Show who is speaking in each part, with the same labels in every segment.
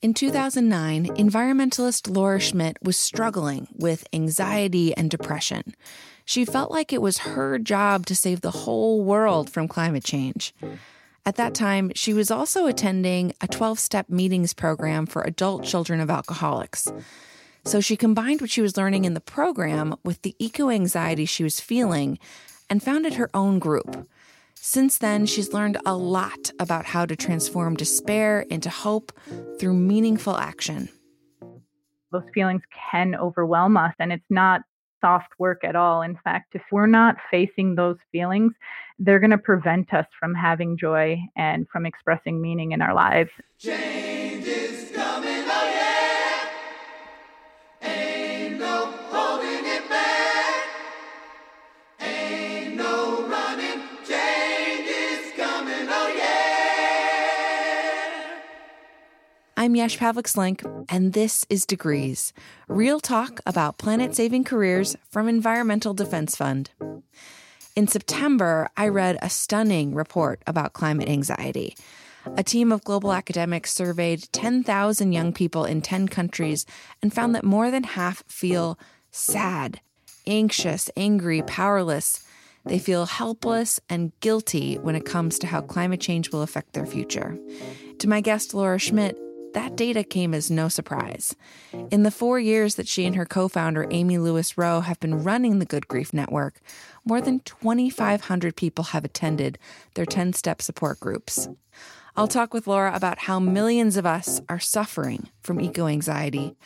Speaker 1: In 2009, environmentalist Laura Schmidt was struggling with anxiety and depression. She felt like it was her job to save the whole world from climate change. At that time, she was also attending a 12 step meetings program for adult children of alcoholics. So she combined what she was learning in the program with the eco anxiety she was feeling and founded her own group. Since then, she's learned a lot about how to transform despair into hope through meaningful action.
Speaker 2: Those feelings can overwhelm us, and it's not soft work at all. In fact, if we're not facing those feelings, they're going to prevent us from having joy and from expressing meaning in our lives.
Speaker 1: I'm Yesh Pavlik Slenk, and this is Degrees, real talk about planet saving careers from Environmental Defense Fund. In September, I read a stunning report about climate anxiety. A team of global academics surveyed 10,000 young people in 10 countries and found that more than half feel sad, anxious, angry, powerless. They feel helpless and guilty when it comes to how climate change will affect their future. To my guest, Laura Schmidt, that data came as no surprise. In the four years that she and her co founder, Aimee Lewis-Reau, have been running the Good Grief Network, more than 2,500 people have attended their 10 step support groups. I'll talk with Laura about how millions of us are suffering from eco anxiety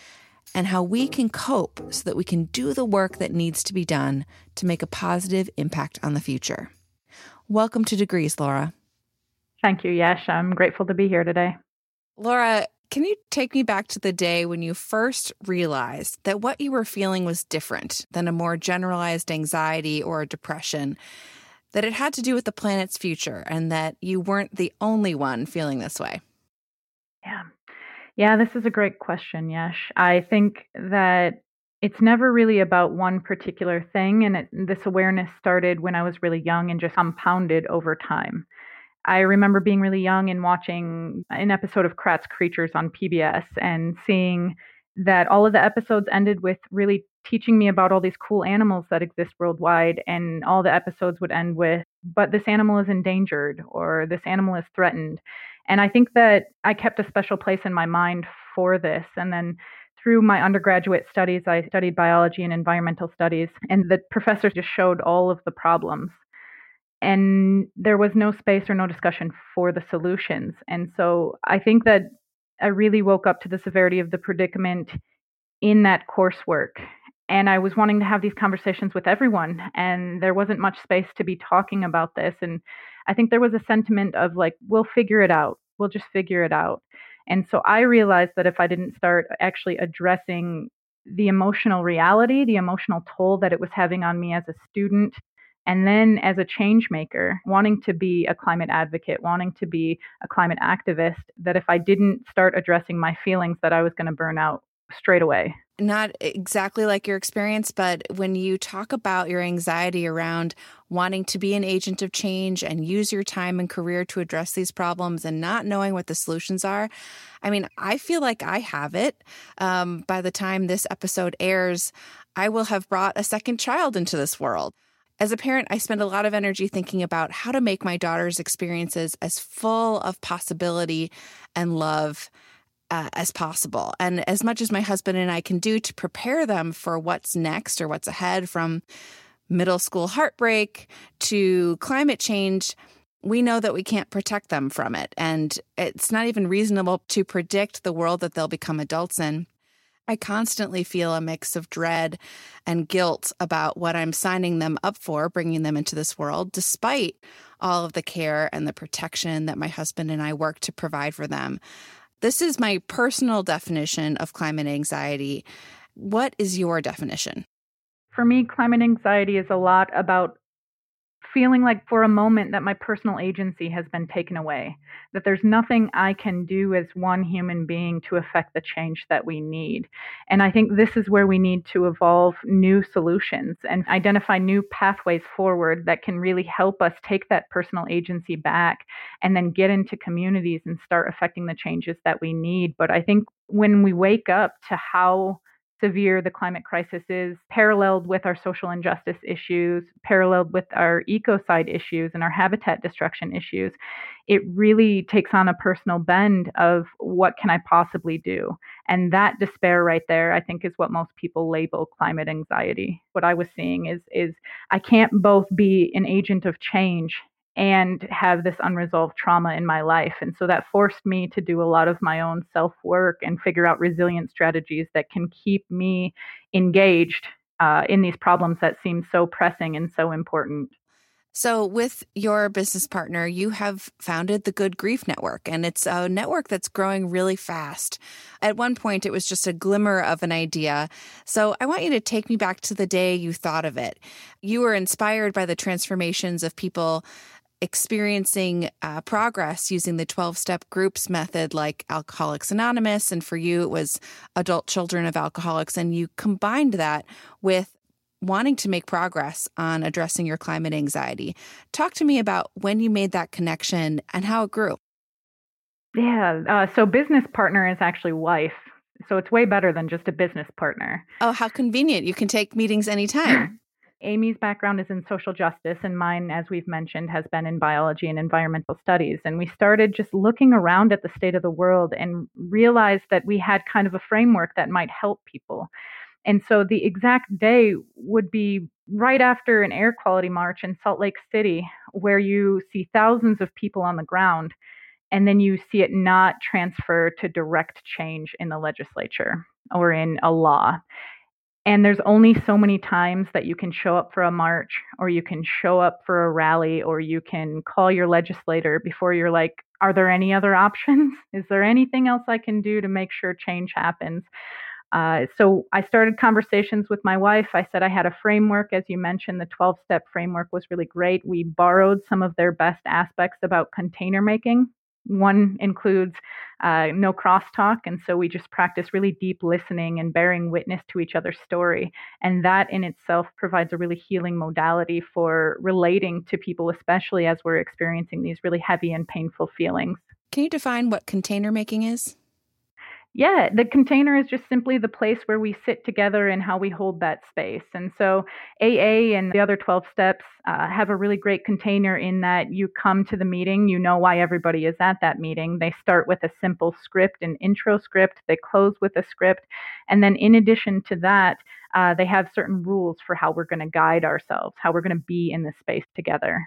Speaker 1: and how we can cope so that we can do the work that needs to be done to make a positive impact on the future. Welcome to Degrees, Laura.
Speaker 2: Thank you, Yesh. I'm grateful to be here today.
Speaker 1: Laura, can you take me back to the day when you first realized that what you were feeling was different than a more generalized anxiety or depression? That it had to do with the planet's future and that you weren't the only one feeling this way?
Speaker 2: Yeah. Yeah, this is a great question, Yesh. I think that it's never really about one particular thing. And it, this awareness started when I was really young and just compounded over time. I remember being really young and watching an episode of Kratts' Creatures on PBS and seeing that all of the episodes ended with really teaching me about all these cool animals that exist worldwide. And all the episodes would end with, but this animal is endangered or this animal is threatened. And I think that I kept a special place in my mind for this. And then through my undergraduate studies, I studied biology and environmental studies, and the professors just showed all of the problems and there was no space or no discussion for the solutions. And so I think that I really woke up to the severity of the predicament in that coursework. And I was wanting to have these conversations with everyone, and there wasn't much space to be talking about this. And I think there was a sentiment of like, we'll figure it out, we'll just figure it out. And so I realized that if I didn't start actually addressing the emotional reality, the emotional toll that it was having on me as a student, and then as a change maker, wanting to be a climate advocate, wanting to be a climate activist, that if I didn't start addressing my feelings that I was going to burn out straight away.
Speaker 1: Not exactly like your experience, but when you talk about your anxiety around wanting to be an agent of change and use your time and career to address these problems and not knowing what the solutions are, I mean, I feel like I have it. Um, by the time this episode airs, I will have brought a second child into this world. As a parent, I spend a lot of energy thinking about how to make my daughter's experiences as full of possibility and love uh, as possible. And as much as my husband and I can do to prepare them for what's next or what's ahead from middle school heartbreak to climate change, we know that we can't protect them from it. And it's not even reasonable to predict the world that they'll become adults in. I constantly feel a mix of dread and guilt about what I'm signing them up for, bringing them into this world, despite all of the care and the protection that my husband and I work to provide for them. This is my personal definition of climate anxiety. What is your definition?
Speaker 2: For me, climate anxiety is a lot about feeling like for a moment that my personal agency has been taken away, that there's nothing I can do as one human being to affect the change that we need. And I think this is where we need to evolve new solutions and identify new pathways forward that can really help us take that personal agency back and then get into communities and start affecting the changes that we need. But I think when we wake up to how severe the climate crisis is, paralleled with our social injustice issues, paralleled with our ecocide issues and our habitat destruction issues, it really takes on a personal bend of what can I possibly do? And that despair right there, I think, is what most people label climate anxiety. What I was seeing is is I can't both be an agent of change and have this unresolved trauma in my life. And so that forced me to do a lot of my own self work and figure out resilient strategies that can keep me engaged uh, in these problems that seem so pressing and so important.
Speaker 1: So, with your business partner, you have founded the Good Grief Network, and it's a network that's growing really fast. At one point, it was just a glimmer of an idea. So, I want you to take me back to the day you thought of it. You were inspired by the transformations of people experiencing uh, progress using the 12 step groups method, like Alcoholics Anonymous. And for you, it was adult children of alcoholics. And you combined that with wanting to make progress on addressing your climate anxiety. Talk to me about when you made that connection and how it grew.
Speaker 2: Yeah. Uh, so, business partner is actually wife. So, it's way better than just a business partner.
Speaker 1: Oh, how convenient. You can take meetings anytime.
Speaker 2: Aimee's background is in social justice, and mine, as we've mentioned, has been in biology and environmental studies. And we started just looking around at the state of the world and realized that we had kind of a framework that might help people. And so the exact day would be right after an air quality march in Salt Lake City, where you see thousands of people on the ground, and then you see it not transfer to direct change in the legislature or in a law. And there's only so many times that you can show up for a march or you can show up for a rally or you can call your legislator before you're like, are there any other options? Is there anything else I can do to make sure change happens? Uh, so I started conversations with my wife. I said I had a framework, as you mentioned, the 12 step framework was really great. We borrowed some of their best aspects about container making one includes uh, no crosstalk, and so we just practice really deep listening and bearing witness to each other's story. And that in itself provides a really healing modality for relating to people, especially as we're experiencing these really heavy and painful feelings.
Speaker 1: Can you define what container making is?
Speaker 2: Yeah, the container is just simply the place where we sit together and how we hold that space. And so AA and the other 12 steps uh, have a really great container in that you come to the meeting, you know why everybody is at that meeting. They start with a simple script, an intro script, they close with a script. And then in addition to that, uh, they have certain rules for how we're going to guide ourselves, how we're going to be in this space together.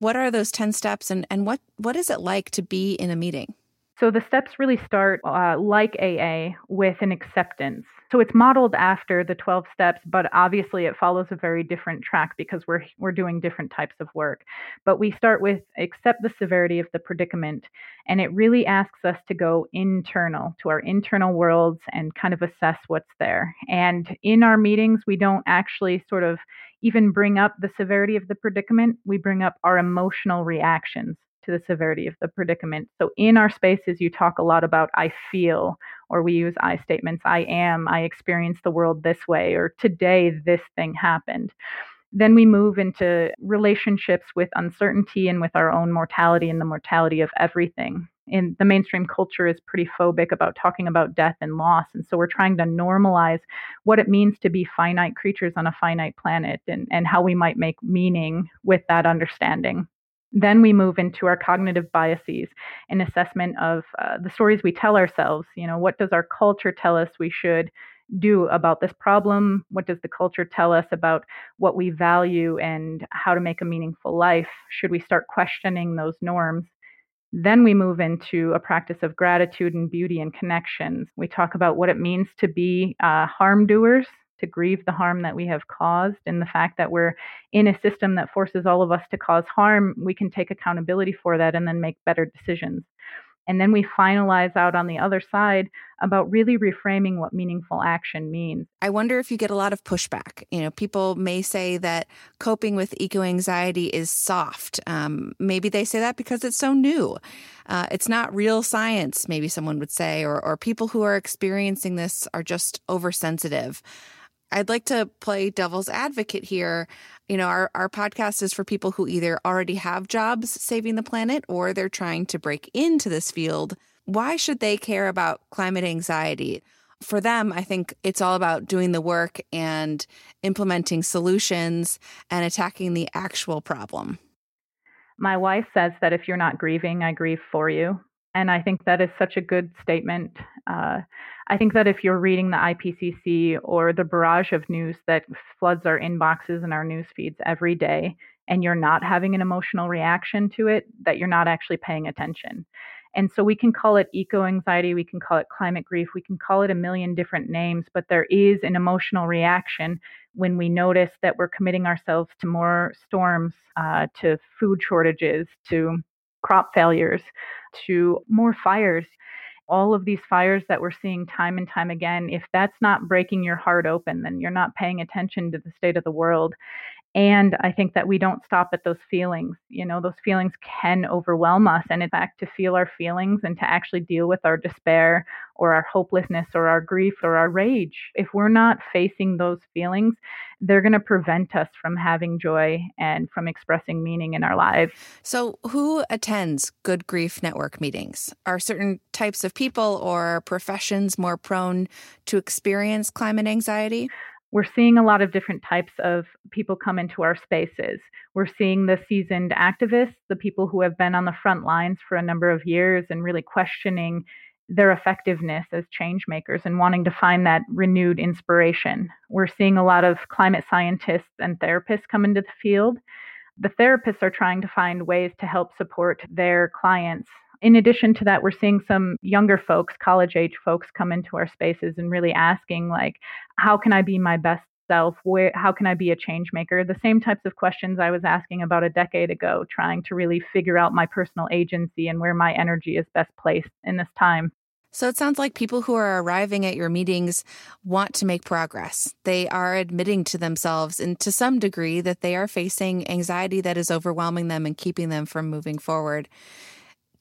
Speaker 1: What are those 10 steps and, and what, what is it like to be in a meeting?
Speaker 2: So the steps really start uh, like AA with an acceptance. So it's modeled after the 12 steps, but obviously it follows a very different track because we're we're doing different types of work. But we start with accept the severity of the predicament, and it really asks us to go internal to our internal worlds and kind of assess what's there. And in our meetings, we don't actually sort of even bring up the severity of the predicament. We bring up our emotional reactions to the severity of the predicament. So in our spaces, you talk a lot about I feel, or we use I statements I am, I experience the world this way, or today this thing happened. Then we move into relationships with uncertainty and with our own mortality and the mortality of everything. In the mainstream culture is pretty phobic about talking about death and loss. And so we're trying to normalize what it means to be finite creatures on a finite planet and, and how we might make meaning with that understanding. Then we move into our cognitive biases, an assessment of uh, the stories we tell ourselves. You know, what does our culture tell us we should do about this problem? What does the culture tell us about what we value and how to make a meaningful life? Should we start questioning those norms? Then we move into a practice of gratitude and beauty and connections. We talk about what it means to be uh, harm doers to grieve the harm that we have caused and the fact that we're in a system that forces all of us to cause harm, we can take accountability for that and then make better decisions. And then we finalize out on the other side about really reframing what meaningful action means.
Speaker 1: I wonder if you get a lot of pushback. You know, people may say that coping with eco anxiety is soft. Um, maybe they say that because it's so new. Uh, it's not real science, maybe someone would say, or, or people who are experiencing this are just oversensitive. I'd like to play devil's advocate here. You know, our, our podcast is for people who either already have jobs saving the planet or they're trying to break into this field. Why should they care about climate anxiety? For them, I think it's all about doing the work and implementing solutions and attacking the actual problem.
Speaker 2: My wife says that if you're not grieving, I grieve for you. And I think that is such a good statement. Uh, I think that if you're reading the IPCC or the barrage of news that floods our inboxes and our news feeds every day, and you're not having an emotional reaction to it, that you're not actually paying attention. And so we can call it eco anxiety, we can call it climate grief, we can call it a million different names, but there is an emotional reaction when we notice that we're committing ourselves to more storms, uh, to food shortages, to crop failures, to more fires all of these fires that we're seeing time and time again, if that's not breaking your heart open, then you're not paying attention to the state of the world. And I think that we don't stop at those feelings. You know, those feelings can overwhelm us. And in fact, to feel our feelings and to actually deal with our despair or our hopelessness or our grief or our rage, if we're not facing those feelings, they're going to prevent us from having joy and from expressing meaning in our lives.
Speaker 1: So, who attends Good Grief Network meetings? Are certain types of people or professions more prone to experience climate anxiety?
Speaker 2: We're seeing a lot of different types of people come into our spaces. We're seeing the seasoned activists, the people who have been on the front lines for a number of years and really questioning their effectiveness as change makers and wanting to find that renewed inspiration. We're seeing a lot of climate scientists and therapists come into the field. The therapists are trying to find ways to help support their clients in addition to that, we're seeing some younger folks, college age folks, come into our spaces and really asking, like, how can I be my best self? Where, how can I be a change maker? The same types of questions I was asking about a decade ago, trying to really figure out my personal agency and where my energy is best placed in this time.
Speaker 1: So it sounds like people who are arriving at your meetings want to make progress. They are admitting to themselves and to some degree that they are facing anxiety that is overwhelming them and keeping them from moving forward.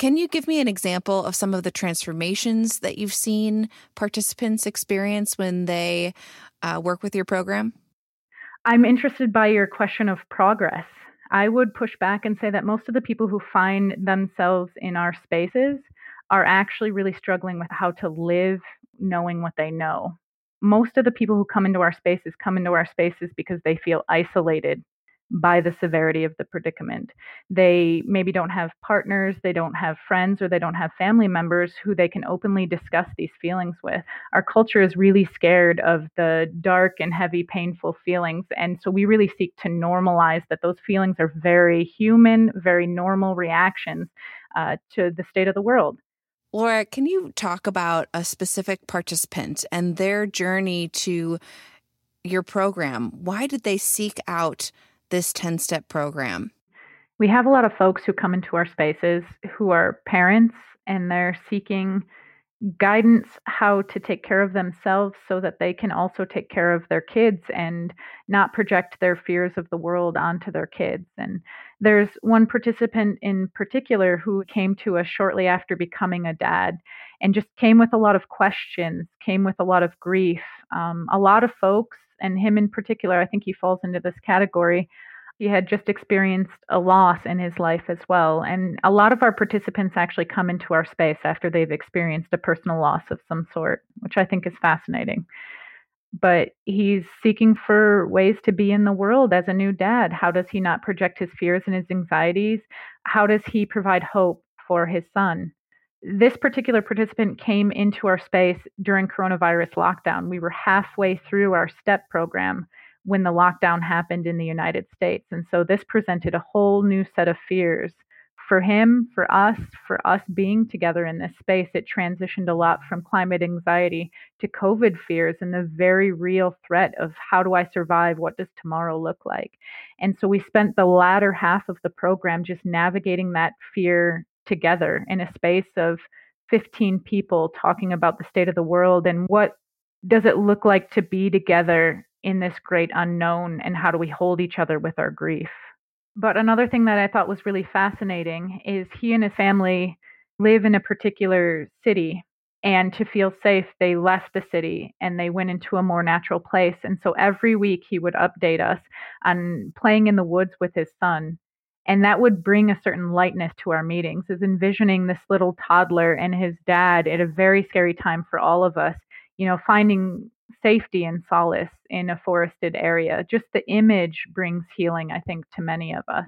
Speaker 1: Can you give me an example of some of the transformations that you've seen participants experience when they uh, work with your program?
Speaker 2: I'm interested by your question of progress. I would push back and say that most of the people who find themselves in our spaces are actually really struggling with how to live knowing what they know. Most of the people who come into our spaces come into our spaces because they feel isolated by the severity of the predicament. They maybe don't have partners, they don't have friends, or they don't have family members who they can openly discuss these feelings with. Our culture is really scared of the dark and heavy, painful feelings. And so we really seek to normalize that those feelings are very human, very normal reactions uh, to the state of the world.
Speaker 1: Laura, can you talk about a specific participant and their journey to your program? Why did they seek out this 10 step program?
Speaker 2: We have a lot of folks who come into our spaces who are parents and they're seeking guidance how to take care of themselves so that they can also take care of their kids and not project their fears of the world onto their kids. And there's one participant in particular who came to us shortly after becoming a dad and just came with a lot of questions, came with a lot of grief. Um, a lot of folks and him in particular, I think he falls into this category. He had just experienced a loss in his life as well. And a lot of our participants actually come into our space after they've experienced a personal loss of some sort, which I think is fascinating. But he's seeking for ways to be in the world as a new dad. How does he not project his fears and his anxieties? How does he provide hope for his son? This particular participant came into our space during coronavirus lockdown. We were halfway through our STEP program when the lockdown happened in the United States. And so this presented a whole new set of fears. For him, for us, for us being together in this space, it transitioned a lot from climate anxiety to COVID fears and the very real threat of how do I survive? What does tomorrow look like? And so we spent the latter half of the program just navigating that fear together in a space of 15 people talking about the state of the world and what does it look like to be together in this great unknown and how do we hold each other with our grief. But another thing that I thought was really fascinating is he and his family live in a particular city and to feel safe they left the city and they went into a more natural place and so every week he would update us on playing in the woods with his son and that would bring a certain lightness to our meetings is envisioning this little toddler and his dad at a very scary time for all of us you know finding safety and solace in a forested area. Just the image brings healing i think to many of us.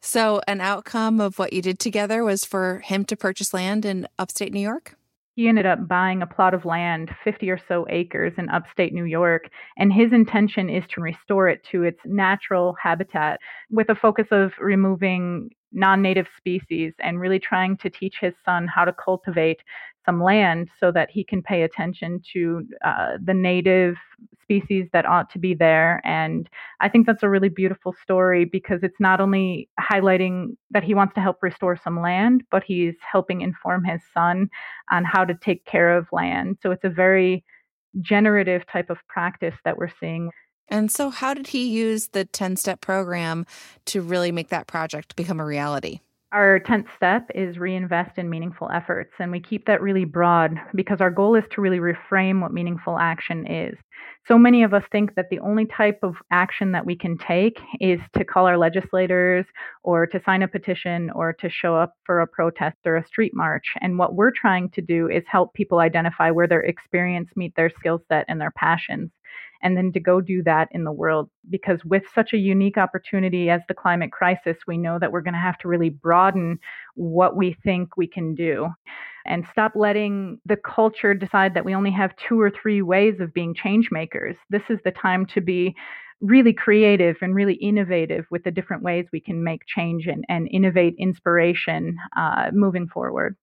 Speaker 1: So an outcome of what you did together was for him to purchase land in upstate new york
Speaker 2: he ended up buying a plot of land, 50 or so acres in upstate New York, and his intention is to restore it to its natural habitat with a focus of removing non native species and really trying to teach his son how to cultivate some land so that he can pay attention to uh, the native species that ought to be there. And I think that's a really beautiful story because it's not only highlighting that he wants to help restore some land, but he's helping inform his son on how to take care of land. So it's a very generative type of practice that we're seeing.
Speaker 1: And so, how did he use the 10 step program to really make that project become a reality?
Speaker 2: Our 10th step is reinvest in meaningful efforts. And we keep that really broad because our goal is to really reframe what meaningful action is. So many of us think that the only type of action that we can take is to call our legislators or to sign a petition or to show up for a protest or a street march. And what we're trying to do is help people identify where their experience meet their skill set and their passions and then to go do that in the world. Because with such a unique opportunity as the climate crisis, we know that we're going to have to really broaden what we think we can do and stop letting the culture decide that we only have two or three ways of being change makers. This is the time to be really creative and really innovative with the different ways we can make change and, and innovate inspiration uh, moving forward.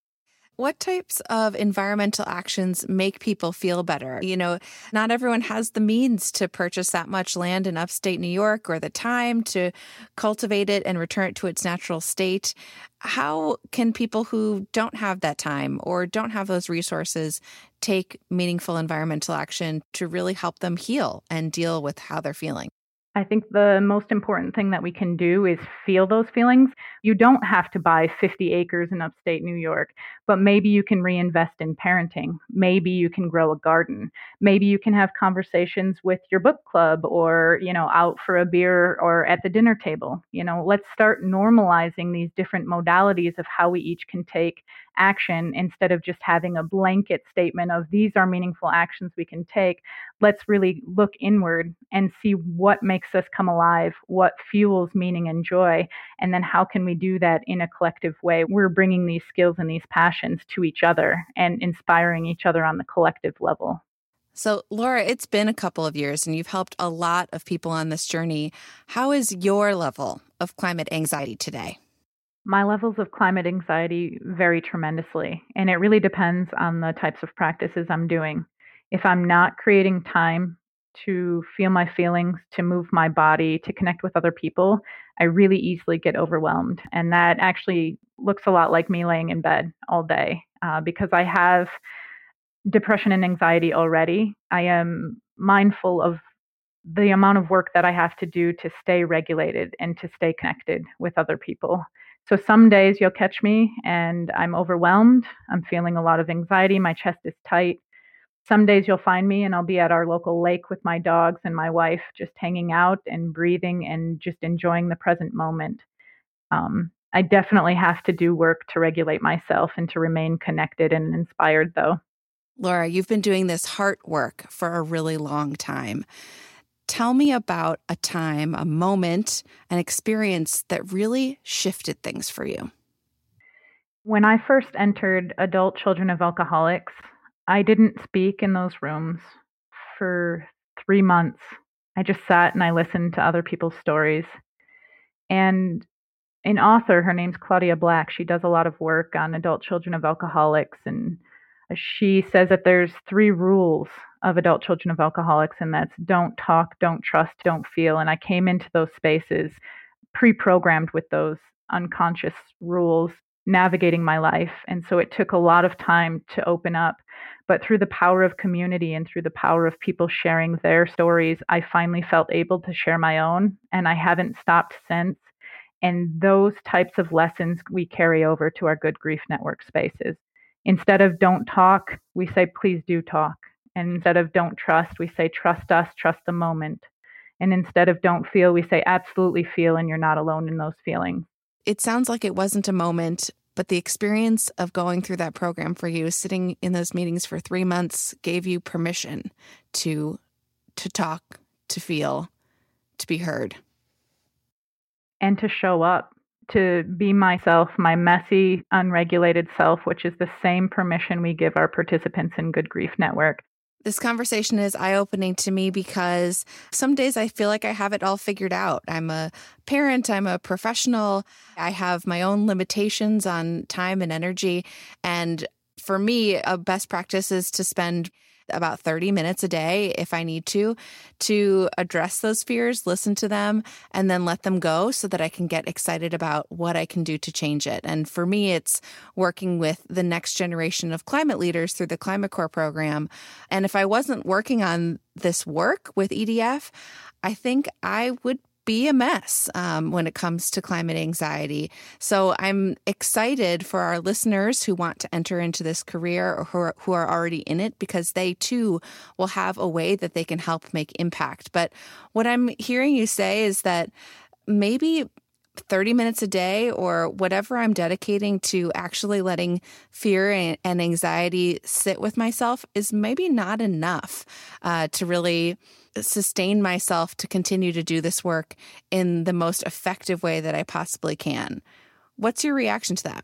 Speaker 1: What types of environmental actions make people feel better? You know, not everyone has the means to purchase that much land in upstate New York or the time to cultivate it and return it to its natural state. How can people who don't have that time or don't have those resources take meaningful environmental action to really help them heal and deal with how they're feeling?
Speaker 2: I think the most important thing that we can do is feel those feelings. You don't have to buy 50 acres in upstate New York, but maybe you can reinvest in parenting. Maybe you can grow a garden. Maybe you can have conversations with your book club or, you know, out for a beer or at the dinner table. You know, let's start normalizing these different modalities of how we each can take action instead of just having a blanket statement of these are meaningful actions we can take. Let's really look inward and see what makes us come alive, what fuels meaning and joy, and then how can we do that in a collective way. We're bringing these skills and these passions to each other and inspiring each other on the collective level.
Speaker 1: So, Laura, it's been a couple of years and you've helped a lot of people on this journey. How is your level of climate anxiety today?
Speaker 2: My levels of climate anxiety vary tremendously, and it really depends on the types of practices I'm doing. If I'm not creating time to feel my feelings, to move my body, to connect with other people, I really easily get overwhelmed. And that actually looks a lot like me laying in bed all day uh, because I have depression and anxiety already. I am mindful of the amount of work that I have to do to stay regulated and to stay connected with other people. So some days you'll catch me and I'm overwhelmed. I'm feeling a lot of anxiety. My chest is tight. Some days you'll find me and I'll be at our local lake with my dogs and my wife, just hanging out and breathing and just enjoying the present moment. Um, I definitely have to do work to regulate myself and to remain connected and inspired, though.
Speaker 1: Laura, you've been doing this heart work for a really long time. Tell me about a time, a moment, an experience that really shifted things for you.
Speaker 2: When I first entered Adult Children of Alcoholics, I didn't speak in those rooms for three months. I just sat and I listened to other people's stories. And an author, her name's Claudia Black, she does a lot of work on adult children of alcoholics. And she says that there's three rules of adult children of alcoholics, and that's don't talk, don't trust, don't feel. And I came into those spaces pre programmed with those unconscious rules navigating my life. And so it took a lot of time to open up. But through the power of community and through the power of people sharing their stories, I finally felt able to share my own. And I haven't stopped since. And those types of lessons we carry over to our Good Grief Network spaces. Instead of don't talk, we say, please do talk. And instead of don't trust, we say, trust us, trust the moment. And instead of don't feel, we say, absolutely feel, and you're not alone in those feelings.
Speaker 1: It sounds like it wasn't a moment, but the experience of going through that program for you, sitting in those meetings for three months, gave you permission to to talk, to feel, to be heard.
Speaker 2: And to show up to be myself, my messy, unregulated self, which is the same permission we give our participants in Good Grief Network.
Speaker 1: This conversation is eye opening to me because some days I feel like I have it all figured out. I'm a parent, I'm a professional, I have my own limitations on time and energy. And for me, a best practice is to spend about 30 minutes a day if I need to, to address those fears, listen to them, and then let them go so that I can get excited about what I can do to change it. And for me, it's working with the next generation of climate leaders through the Climate Corps program. And if I wasn't working on this work with EDF, I think I would be a mess um, when it comes to climate anxiety. So I'm excited for our listeners who want to enter into this career or who are, who are already in it because they too will have a way that they can help make impact. But what I'm hearing you say is that maybe 30 minutes a day or whatever I'm dedicating to actually letting fear and anxiety sit with myself is maybe not enough uh, to really sustain myself to continue to do this work in the most effective way that I possibly can. What's your reaction to that?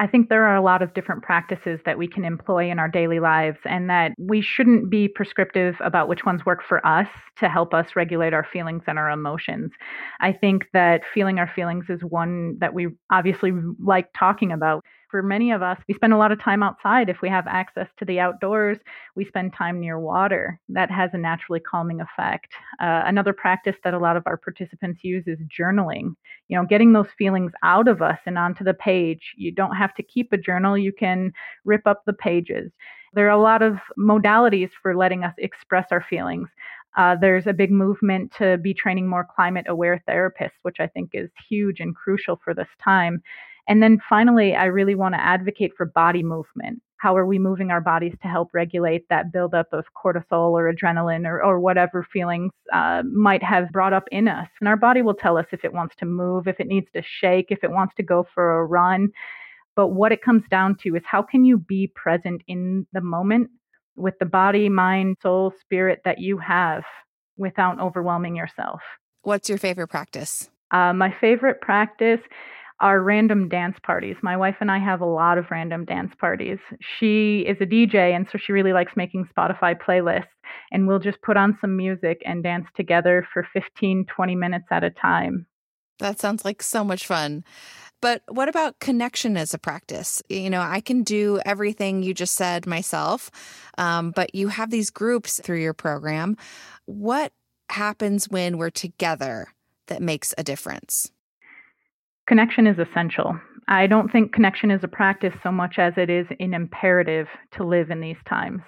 Speaker 2: I think there are a lot of different practices that we can employ in our daily lives, and that we shouldn't be prescriptive about which ones work for us to help us regulate our feelings and our emotions. I think that feeling our feelings is one that we obviously like talking about for many of us, we spend a lot of time outside. If we have access to the outdoors, we spend time near water. That has a naturally calming effect. Uh, another practice that a lot of our participants use is journaling. You know, getting those feelings out of us and onto the page. You don't have to keep a journal, you can rip up the pages. There are a lot of modalities for letting us express our feelings. Uh, there's a big movement to be training more climate aware therapists, which I think is huge and crucial for this time. And then finally, I really want to advocate for body movement. How are we moving our bodies to help regulate that buildup of cortisol or adrenaline or, or whatever feelings uh, might have brought up in us? And our body will tell us if it wants to move, if it needs to shake, if it wants to go for a run. But what it comes down to is how can you be present in the moment with the body, mind, soul, spirit that you have without overwhelming yourself?
Speaker 1: What's your favorite practice?
Speaker 2: Uh, my favorite practice are random dance parties. My wife and I have a lot of random dance parties. She is a DJ, and so she really likes making Spotify playlists. And we'll just put on some music and dance together for 15, 20 minutes at a time.
Speaker 1: That sounds like so much fun. But what about connection as a practice? You know, I can do everything you just said myself, um, but you have these groups through your program. What happens when we're together that makes a difference?
Speaker 2: Connection is essential. I don't think connection is a practice so much as it is an imperative to live in these times.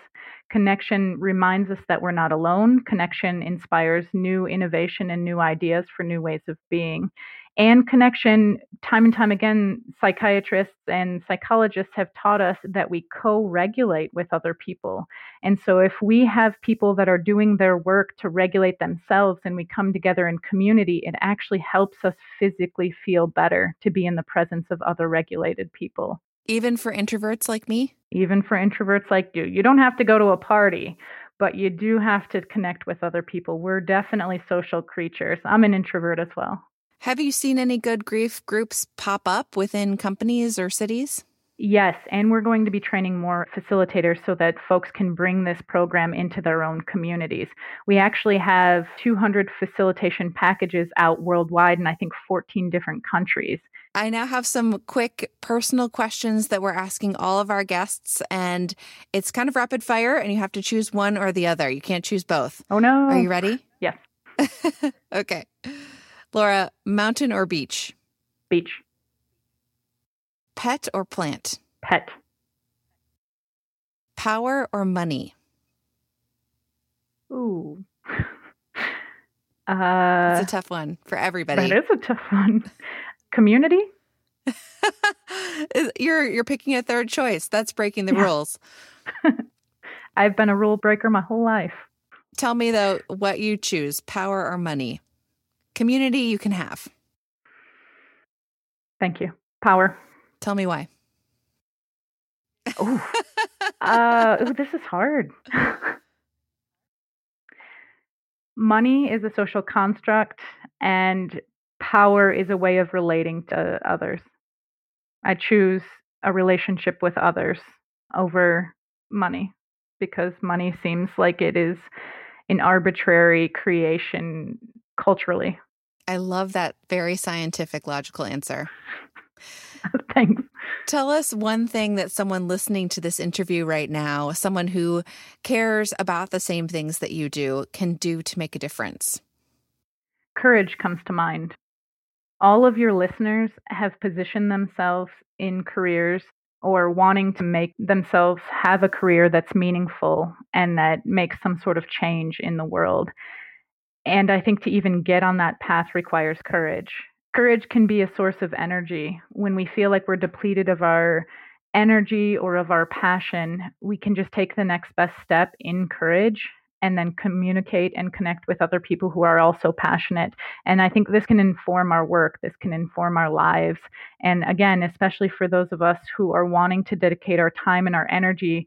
Speaker 2: Connection reminds us that we're not alone. Connection inspires new innovation and new ideas for new ways of being and connection time and time again psychiatrists and psychologists have taught us that we co-regulate with other people. And so if we have people that are doing their work to regulate themselves and we come together in community it actually helps us physically feel better to be in the presence of other regulated people.
Speaker 1: Even for introverts like me?
Speaker 2: Even for introverts like you. You don't have to go to a party but you do have to connect with other people. We're definitely social creatures. I'm an introvert as well
Speaker 1: have you seen any good grief groups pop up within companies or cities?
Speaker 2: Yes, and we're going to be training more facilitators so that folks can bring this program into their own communities. We actually have 200 facilitation packages out worldwide in I think 14 different countries.
Speaker 1: I now have some quick personal questions that we're asking all of our guests, and it's kind of rapid fire, and you have to choose one or the other. You can't choose both.
Speaker 2: Oh, no.
Speaker 1: Are you ready?
Speaker 2: Yes.
Speaker 1: okay. Laura, mountain or beach?
Speaker 2: Beach.
Speaker 1: Pet or plant?
Speaker 2: Pet.
Speaker 1: Power or money?
Speaker 2: Ooh.
Speaker 1: Uh, it's a tough one for everybody.
Speaker 2: That is a tough one. Community?
Speaker 1: you're you're picking a third choice. That's breaking the yeah. rules.
Speaker 2: I've been a rule breaker my whole life.
Speaker 1: Tell me though what you choose, power or money. Community you can have.
Speaker 2: Thank you. Power.
Speaker 1: Tell me why.
Speaker 2: oh, uh, ooh, this is hard. Money is a social construct, and power is a way of relating to others. I choose a relationship with others over money because money seems like it is an arbitrary creation culturally.
Speaker 1: I love that very scientific, logical answer.
Speaker 2: Thanks.
Speaker 1: Tell us one thing that someone listening to this interview right now, someone who cares about the same things that you do, can do to make a difference.
Speaker 2: Courage comes to mind. All of your listeners have positioned themselves in careers or wanting to make themselves have a career that's meaningful and that makes some sort of change in the world. And I think to even get on that path requires courage. Courage can be a source of energy. When we feel like we're depleted of our energy or of our passion, we can just take the next best step in courage and then communicate and connect with other people who are also passionate. And I think this can inform our work, this can inform our lives. And again, especially for those of us who are wanting to dedicate our time and our energy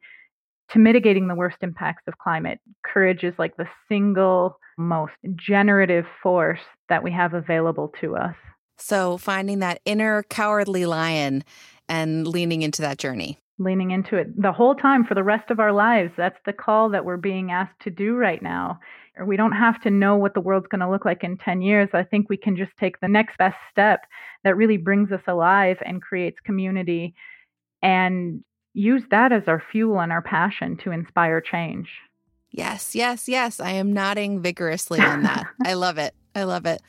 Speaker 2: to mitigating the worst impacts of climate, courage is like the single most generative force that we have available to us.
Speaker 1: So, finding that inner cowardly lion and leaning into that journey
Speaker 2: leaning into it the whole time for the rest of our lives. That's the call that we're being asked to do right now. We don't have to know what the world's going to look like in 10 years. I think we can just take the next best step that really brings us alive and creates community and use that as our fuel and our passion to inspire change.
Speaker 1: Yes, yes, yes. I am nodding vigorously on that. I love it. I love it.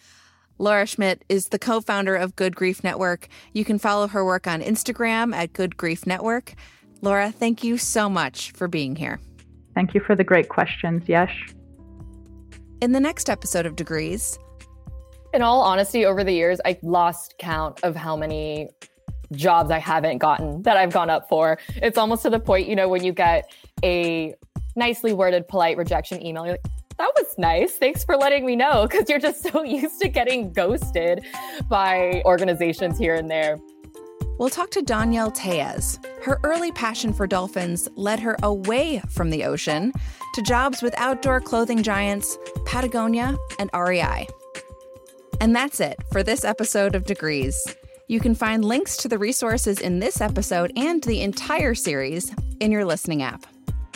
Speaker 1: Laura Schmidt is the co founder of Good Grief Network. You can follow her work on Instagram at Good Grief Network. Laura, thank you so much for being here.
Speaker 2: Thank you for the great questions, Yesh.
Speaker 1: In the next episode of Degrees,
Speaker 3: in all honesty, over the years, I lost count of how many jobs I haven't gotten mm-hmm. that I've gone up for. It's almost to the point, you know, when you get a nicely worded, polite rejection email, you're like, that was nice. Thanks for letting me know because you're just so used to getting ghosted by organizations here and there.
Speaker 1: We'll talk to Danielle Tellez. Her early passion for dolphins led her away from the ocean to jobs with outdoor clothing giants Patagonia and REI. And that's it for this episode of Degrees. You can find links to the resources in this episode and the entire series in your listening app.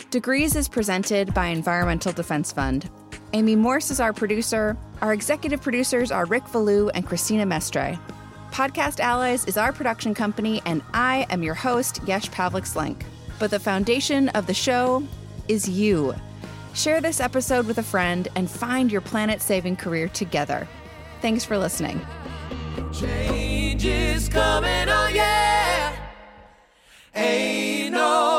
Speaker 1: Degrees is presented by Environmental Defense Fund. Amy Morse is our producer. Our executive producers are Rick Valou and Christina Mestre. Podcast Allies is our production company, and I am your host, Yesh Pavlik Slenk. But the foundation of the show is you. Share this episode with a friend and find your planet saving career together. Thanks for listening. Change is coming, oh yeah. Ain't no